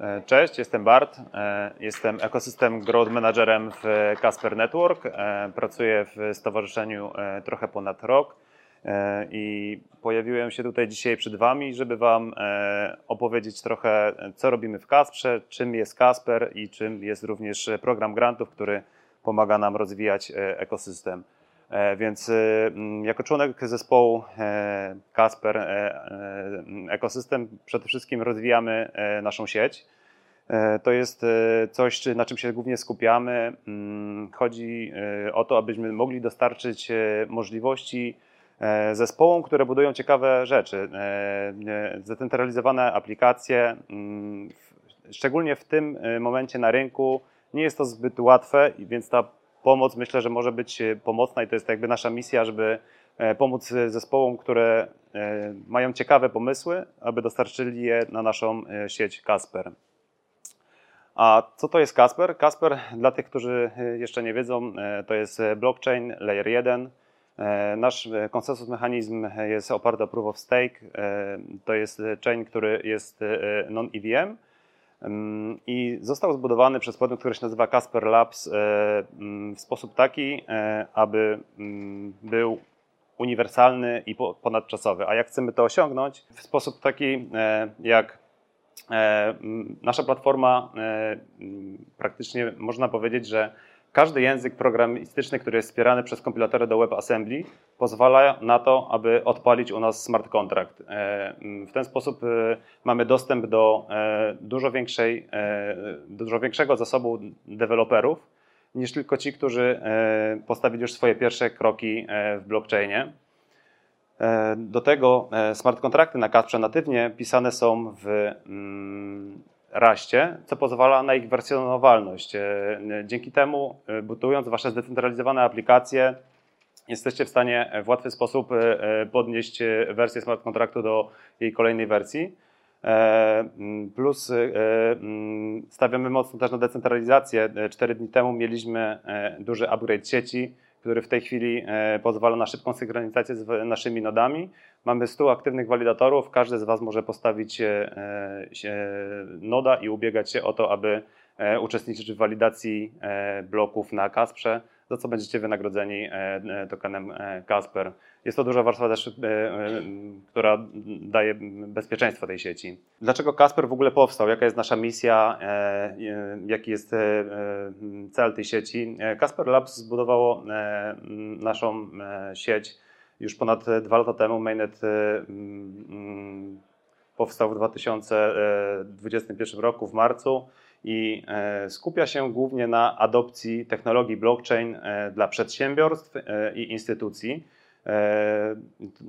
E, cześć, jestem Bart. E, jestem ekosystem growth managerem w Casper Network. E, pracuję w stowarzyszeniu trochę ponad rok i pojawiłem się tutaj dzisiaj przed Wami, żeby Wam opowiedzieć trochę, co robimy w Kasprze, czym jest Kasper i czym jest również program grantów, który pomaga nam rozwijać ekosystem. Więc jako członek zespołu Kasper Ekosystem przede wszystkim rozwijamy naszą sieć. E, to jest e, coś, na czym się głównie skupiamy. Mm, chodzi e, o to, abyśmy mogli dostarczyć możliwości zespołom, które budują ciekawe rzeczy, zdecentralizowane aplikacje. Mm, szczególnie w tym momencie na rynku nie jest to zbyt łatwe, więc ta pomoc myślę, że może być pomocna i to jest jakby nasza misja, żeby pomóc zespołom, które mają ciekawe pomysły, aby dostarczyli je na naszą sieć Kasper. A co to jest Casper? Casper, dla tych, którzy e, jeszcze nie wiedzą, e, to jest blockchain layer 1. E, nasz konsensus mechanizm jest oparty o proof of stake. To jest chain, który jest non-EVM i został zbudowany przez podmiot, który się nazywa Casper Labs mm, w sposób taki, aby mm, był uniwersalny i ponadczasowy. A jak chcemy to osiągnąć? W sposób taki, jak E, nasza platforma e, praktycznie można powiedzieć, że każdy język programistyczny, który jest wspierany przez kompilatory do WebAssembly, pozwala na to, aby odpalić u nas smart contract. E, w ten sposób mamy dostęp do dużo, większej, dużo większego zasobu deweloperów niż tylko ci, którzy postawili już swoje pierwsze kroki w blockchainie. E, do tego e, smart kontrakty na Kasprze natywnie pisane są w mm, Raście, co pozwala na ich wersjonowalność. E, dzięki temu, budując Wasze zdecentralizowane aplikacje, jesteście w stanie w łatwy sposób podnieść wersję smart kontraktu do jej kolejnej wersji. Plus stawiamy mocno też na decentralizację. Cztery dni temu mieliśmy duży upgrade sieci, który w tej chwili e, pozwala na szybką synchronizację z naszymi nodami. Mamy 100 aktywnych walidatorów, każdy z Was może postawić e, noda i ubiegać się o to, aby e, uczestniczyć w walidacji bloków na Kasprze, za co będziecie wynagrodzeni tokenem Kasper. Jest to duża warstwa też, która daje bezpieczeństwo tej sieci. Dlaczego Kasper w ogóle powstał? Jaka jest nasza misja? Jaki jest cel tej sieci? Kasper Labs zbudowało naszą sieć już ponad dwa lata temu. Mainnet powstał w 2021 roku w marcu i skupia się głównie na adopcji technologii blockchain dla przedsiębiorstw i instytucji. E,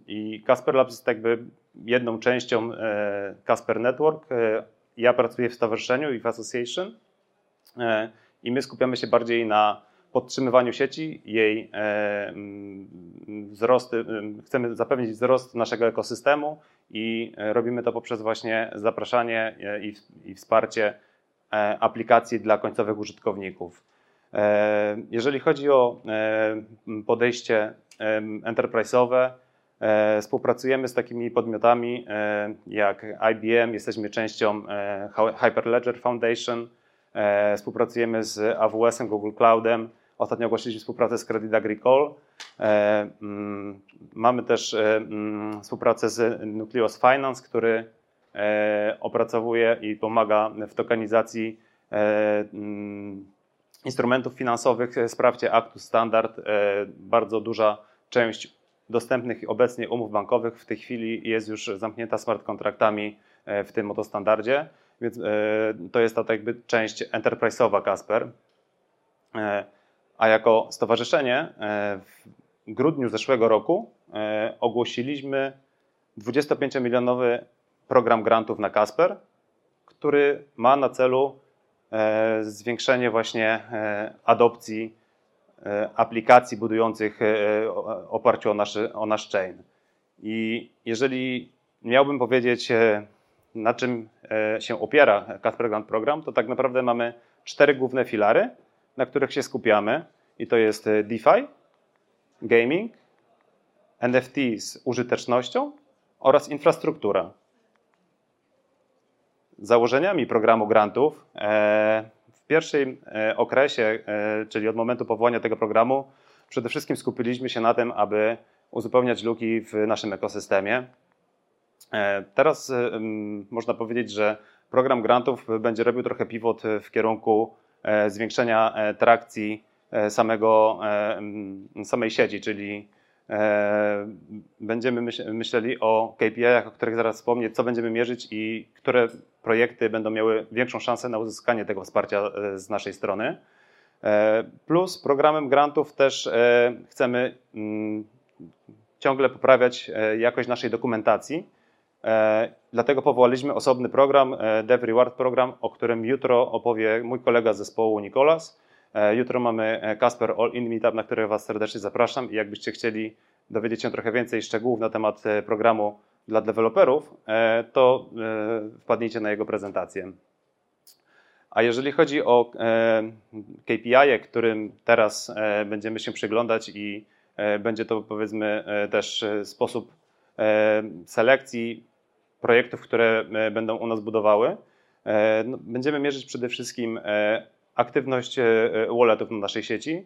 I Casper Labs jest jakby jedną częścią e, Casper Network. E, ja pracuję w stowarzyszeniu i w association i my skupiamy się bardziej na podtrzymywaniu sieci, jej wzrost, chcemy zapewnić wzrost naszego ekosystemu i robimy to poprzez właśnie zapraszanie i wsparcie aplikacji dla końcowych użytkowników. Jeżeli chodzi o podejście enterprise'owe. E, współpracujemy z takimi podmiotami e, jak IBM, jesteśmy częścią e, Hyperledger Foundation, współpracujemy z AWS-em, Google Cloudem. Ostatnio ogłosiliśmy współpracę z Credit Agricole. Mm, mamy też mm, współpracę z Nucleus Finance, który opracowuje i pomaga w tokenizacji mm, instrumentów finansowych. Sprawdźcie Actus Standard, bardzo duża część dostępnych obecnie umów bankowych w tej chwili jest już zamknięta smart kontraktami e, w tym oto standardzie, więc e, to jest ta jakby część enterprise'owa Kasper. E, a jako stowarzyszenie w grudniu zeszłego roku ogłosiliśmy 25-milionowy program grantów na Kasper, który ma na celu zwiększenie właśnie adopcji E, aplikacji budujących e, oparciu o nasz, o nasz chain. I jeżeli miałbym powiedzieć, e, na czym się opiera Casper Grant Program, to tak naprawdę mamy cztery główne filary, na których się skupiamy. I to jest DeFi, gaming, NFT z użytecznością oraz infrastruktura. Założeniami programu grantów w pierwszym okresie, czyli od momentu powołania tego programu, przede wszystkim skupiliśmy się na tym, aby uzupełniać luki w naszym ekosystemie. Teraz można powiedzieć, że program grantów będzie robił trochę pivot w kierunku zwiększenia trakcji samego, samej sieci, czyli E, będziemy myśleli o KPI-ach, o których zaraz wspomnę, co będziemy mierzyć i które projekty będą miały większą szansę na uzyskanie tego wsparcia e, z naszej strony. E, plus programem grantów też chcemy mm, ciągle poprawiać jakość naszej dokumentacji. Dlatego powołaliśmy osobny program, Dev Reward Program, o którym jutro opowie mój kolega z zespołu Nikolas. E, jutro mamy e, Kasper All In Meetup, na który Was serdecznie zapraszam i jakbyście chcieli dowiedzieć się trochę więcej szczegółów na temat e, programu dla deweloperów, to wpadnijcie na jego prezentację. A jeżeli chodzi o KPI, którym teraz będziemy się przyglądać i będzie to powiedzmy też sposób selekcji projektów, które będą u nas budowały, no, będziemy mierzyć przede wszystkim aktywność e, e, walletów na naszej sieci,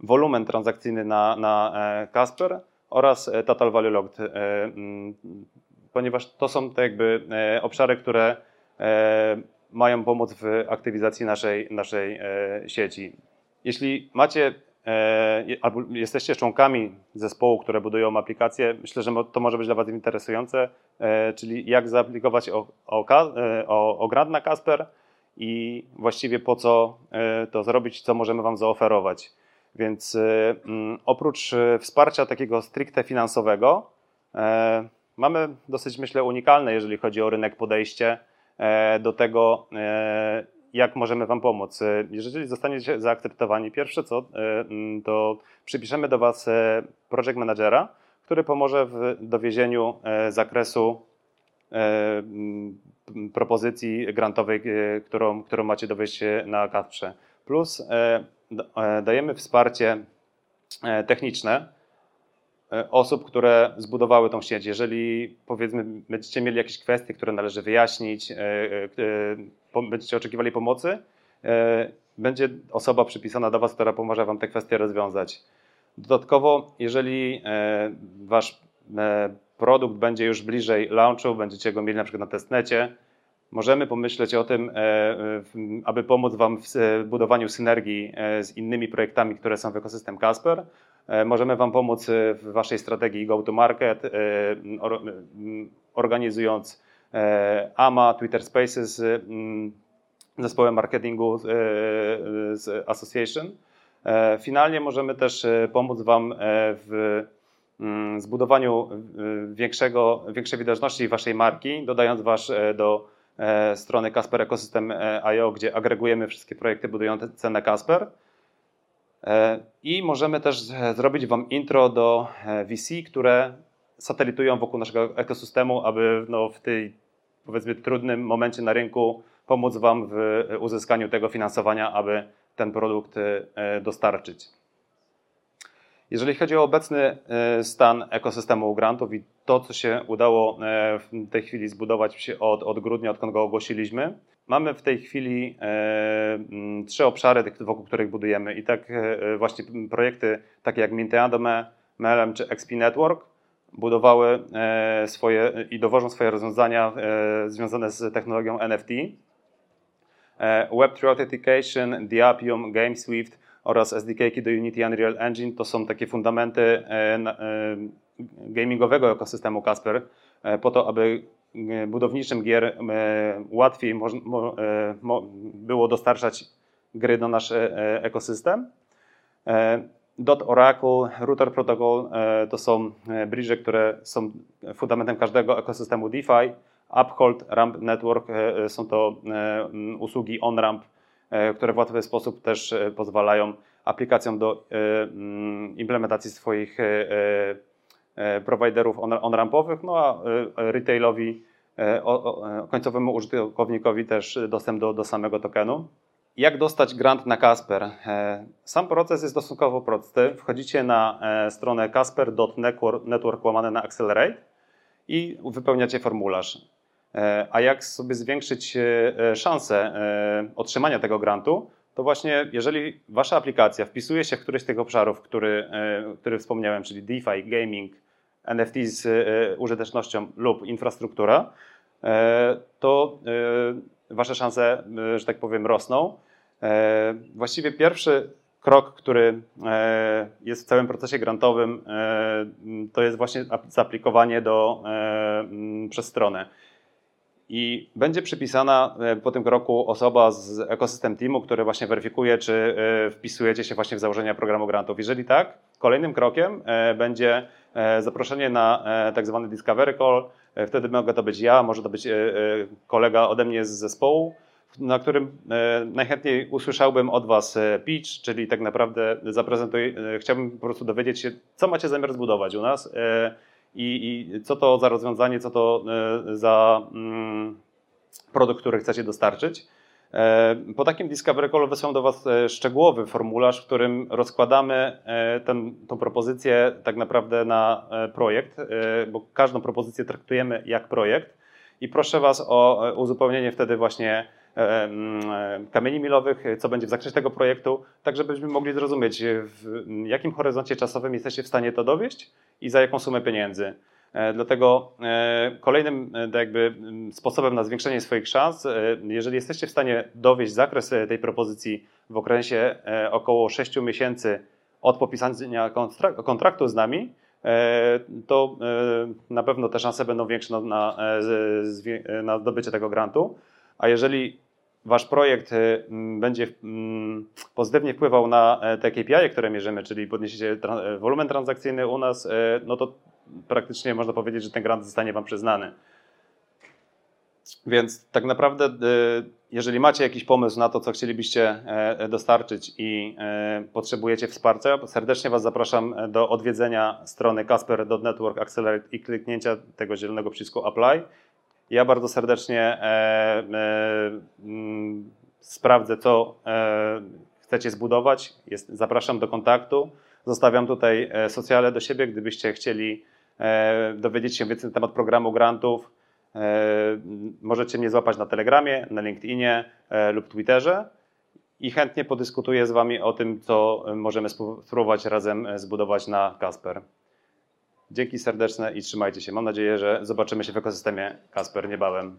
wolumen transakcyjny na, na e, Casper oraz total value logged, mm, ponieważ to są te jakby obszary, które mają pomóc w aktywizacji naszej, naszej sieci. Jeśli macie albo jesteście członkami zespołu, które budują aplikacje, myślę, że to może być dla Was interesujące, czyli jak zaaplikować o, o, o, o grant na Casper, i właściwie po co e, to zrobić, co możemy Wam zaoferować. Więc e, mm, oprócz e, wsparcia takiego stricte finansowego, mamy dosyć, myślę, unikalne, jeżeli chodzi o rynek, podejście do tego, jak możemy Wam pomóc. Jeżeli zostaniecie zaakceptowani, pierwsze co, mm, to przypiszemy do Was project managera, który pomoże w dowiezieniu zakresu mm, propozycji grantowej, e, którą, którą macie dowieść na kadrze. Plus e, e, dajemy wsparcie techniczne osób, które zbudowały tą sieć. Jeżeli powiedzmy będziecie mieli jakieś kwestie, które należy wyjaśnić, będziecie oczekiwali pomocy, będzie osoba przypisana do Was, która pomoże Wam te kwestie rozwiązać. Dodatkowo, jeżeli Wasz produkt będzie już bliżej launchu, będziecie go mieli na przykład na testnecie, możemy pomyśleć o tym, e, aby pomóc Wam w budowaniu synergii e, z innymi projektami, które są w ekosystem Casper. E, możemy Wam pomóc w Waszej strategii go-to-market, organizując AMA, Twitter Spaces, zespołem marketingu z Association. Finalnie możemy też pomóc Wam w Mm, zbudowaniu y, większego, większej widoczności waszej marki, dodając was e, do e, strony Kasper e, IO, gdzie agregujemy wszystkie projekty budujące na Kasper. I możemy też zrobić Wam intro do VC, które satelitują wokół naszego ekosystemu, aby no, w tej powiedzmy trudnym momencie na rynku pomóc Wam w uzyskaniu tego finansowania, aby ten produkt dostarczyć. Jeżeli chodzi o obecny e, stan ekosystemu grantów i to, co się udało e, w tej chwili zbudować od, od grudnia, odkąd go ogłosiliśmy, mamy w tej chwili e, trzy obszary, wokół których budujemy. I tak właśnie projekty takie jak Minteadome, MLM czy XP Network budowały swoje i dowożą swoje rozwiązania związane z technologią NFT. Web3 Authentication, Diapium, GameSwift oraz SDK do Unity Unreal Engine to są takie fundamenty e, e, gamingowego ekosystemu Casper e, po to, aby budowniczym gier łatwiej było dostarczać gry do nasz ekosystem. Dot Oracle, Router Protocol to są bridge, które są fundamentem każdego ekosystemu DeFi. Uphold, Ramp Network są to usługi on-ramp które w łatwy sposób też e, pozwalają aplikacjom do e, mm, implementacji swoich prowajderów on-rampowych, no a retailowi, końcowemu użytkownikowi też dostęp do, do samego tokenu. Jak dostać grant na Casper? Sam proces jest stosunkowo prosty. Wchodzicie na stronę casper.network łamane na Accelerate i wypełniacie formularz. A jak sobie zwiększyć szanse otrzymania tego grantu? To właśnie, jeżeli wasza aplikacja wpisuje się w któryś z tych obszarów, który, który wspomniałem, czyli DeFi, gaming, NFT z użytecznością lub infrastruktura, to wasze szanse, że tak powiem, rosną. Właściwie pierwszy krok, który e, jest w całym procesie grantowym, e, to jest właśnie zaaplikowanie do, e, przez stronę. I będzie przypisana po tym kroku osoba z ekosystem teamu, który właśnie weryfikuje, czy wpisujecie się właśnie w założenia programu grantów. Jeżeli tak, kolejnym krokiem będzie zaproszenie na tak zwany Discovery Call. Wtedy mogę to być ja, może to być kolega ode mnie z zespołu na którym e, najchętniej usłyszałbym od Was e, pitch, czyli tak naprawdę zaprezentuję, e, chciałbym po prostu dowiedzieć się, co macie zamiar zbudować u nas i, i co to za rozwiązanie, co to za mm, produkt, który chcecie dostarczyć. Po takim Discovery Call wysłam do Was szczegółowy formularz, w którym rozkładamy tą propozycję tak naprawdę na projekt, bo każdą propozycję traktujemy jak projekt i proszę Was o uzupełnienie wtedy właśnie E, e, kamieni milowych, co będzie w zakresie tego projektu, tak żebyśmy mogli zrozumieć, w jakim horyzoncie czasowym jesteście w stanie to dowieść i za jaką sumę pieniędzy. E, dlatego kolejnym jakby sposobem na zwiększenie swoich szans, jeżeli jesteście w stanie dowieść zakres tej propozycji w okresie około 6 miesięcy od podpisania kontraktu z nami, to na pewno te szanse będą większe na, na zdobycie tego grantu. A jeżeli wasz projekt y, będzie pozytywnie wpływał na e, te KPI, które mierzymy, czyli podniesiecie e, wolumen transakcyjny u nas, e, no to praktycznie można powiedzieć, że ten grant zostanie wam przyznany. Więc tak naprawdę, jeżeli macie jakiś pomysł na to, co chcielibyście dostarczyć i potrzebujecie wsparcia, serdecznie Was zapraszam do odwiedzenia strony casper.network accelerate i kliknięcia tego zielonego przycisku apply. Ja bardzo serdecznie e, e, mm, sprawdzę, co e, chcecie zbudować. Jest, zapraszam do kontaktu. Zostawiam tutaj socjale do siebie, gdybyście chcieli dowiedzieć się więcej na temat programu grantów. Możecie mnie złapać na Telegramie, na LinkedInie lub Twitterze i chętnie podyskutuję z Wami o tym, co możemy spróbować razem zbudować na Kasper. Dzięki serdeczne i trzymajcie się. Mam nadzieję, że zobaczymy się w ekosystemie Kasper niebawem.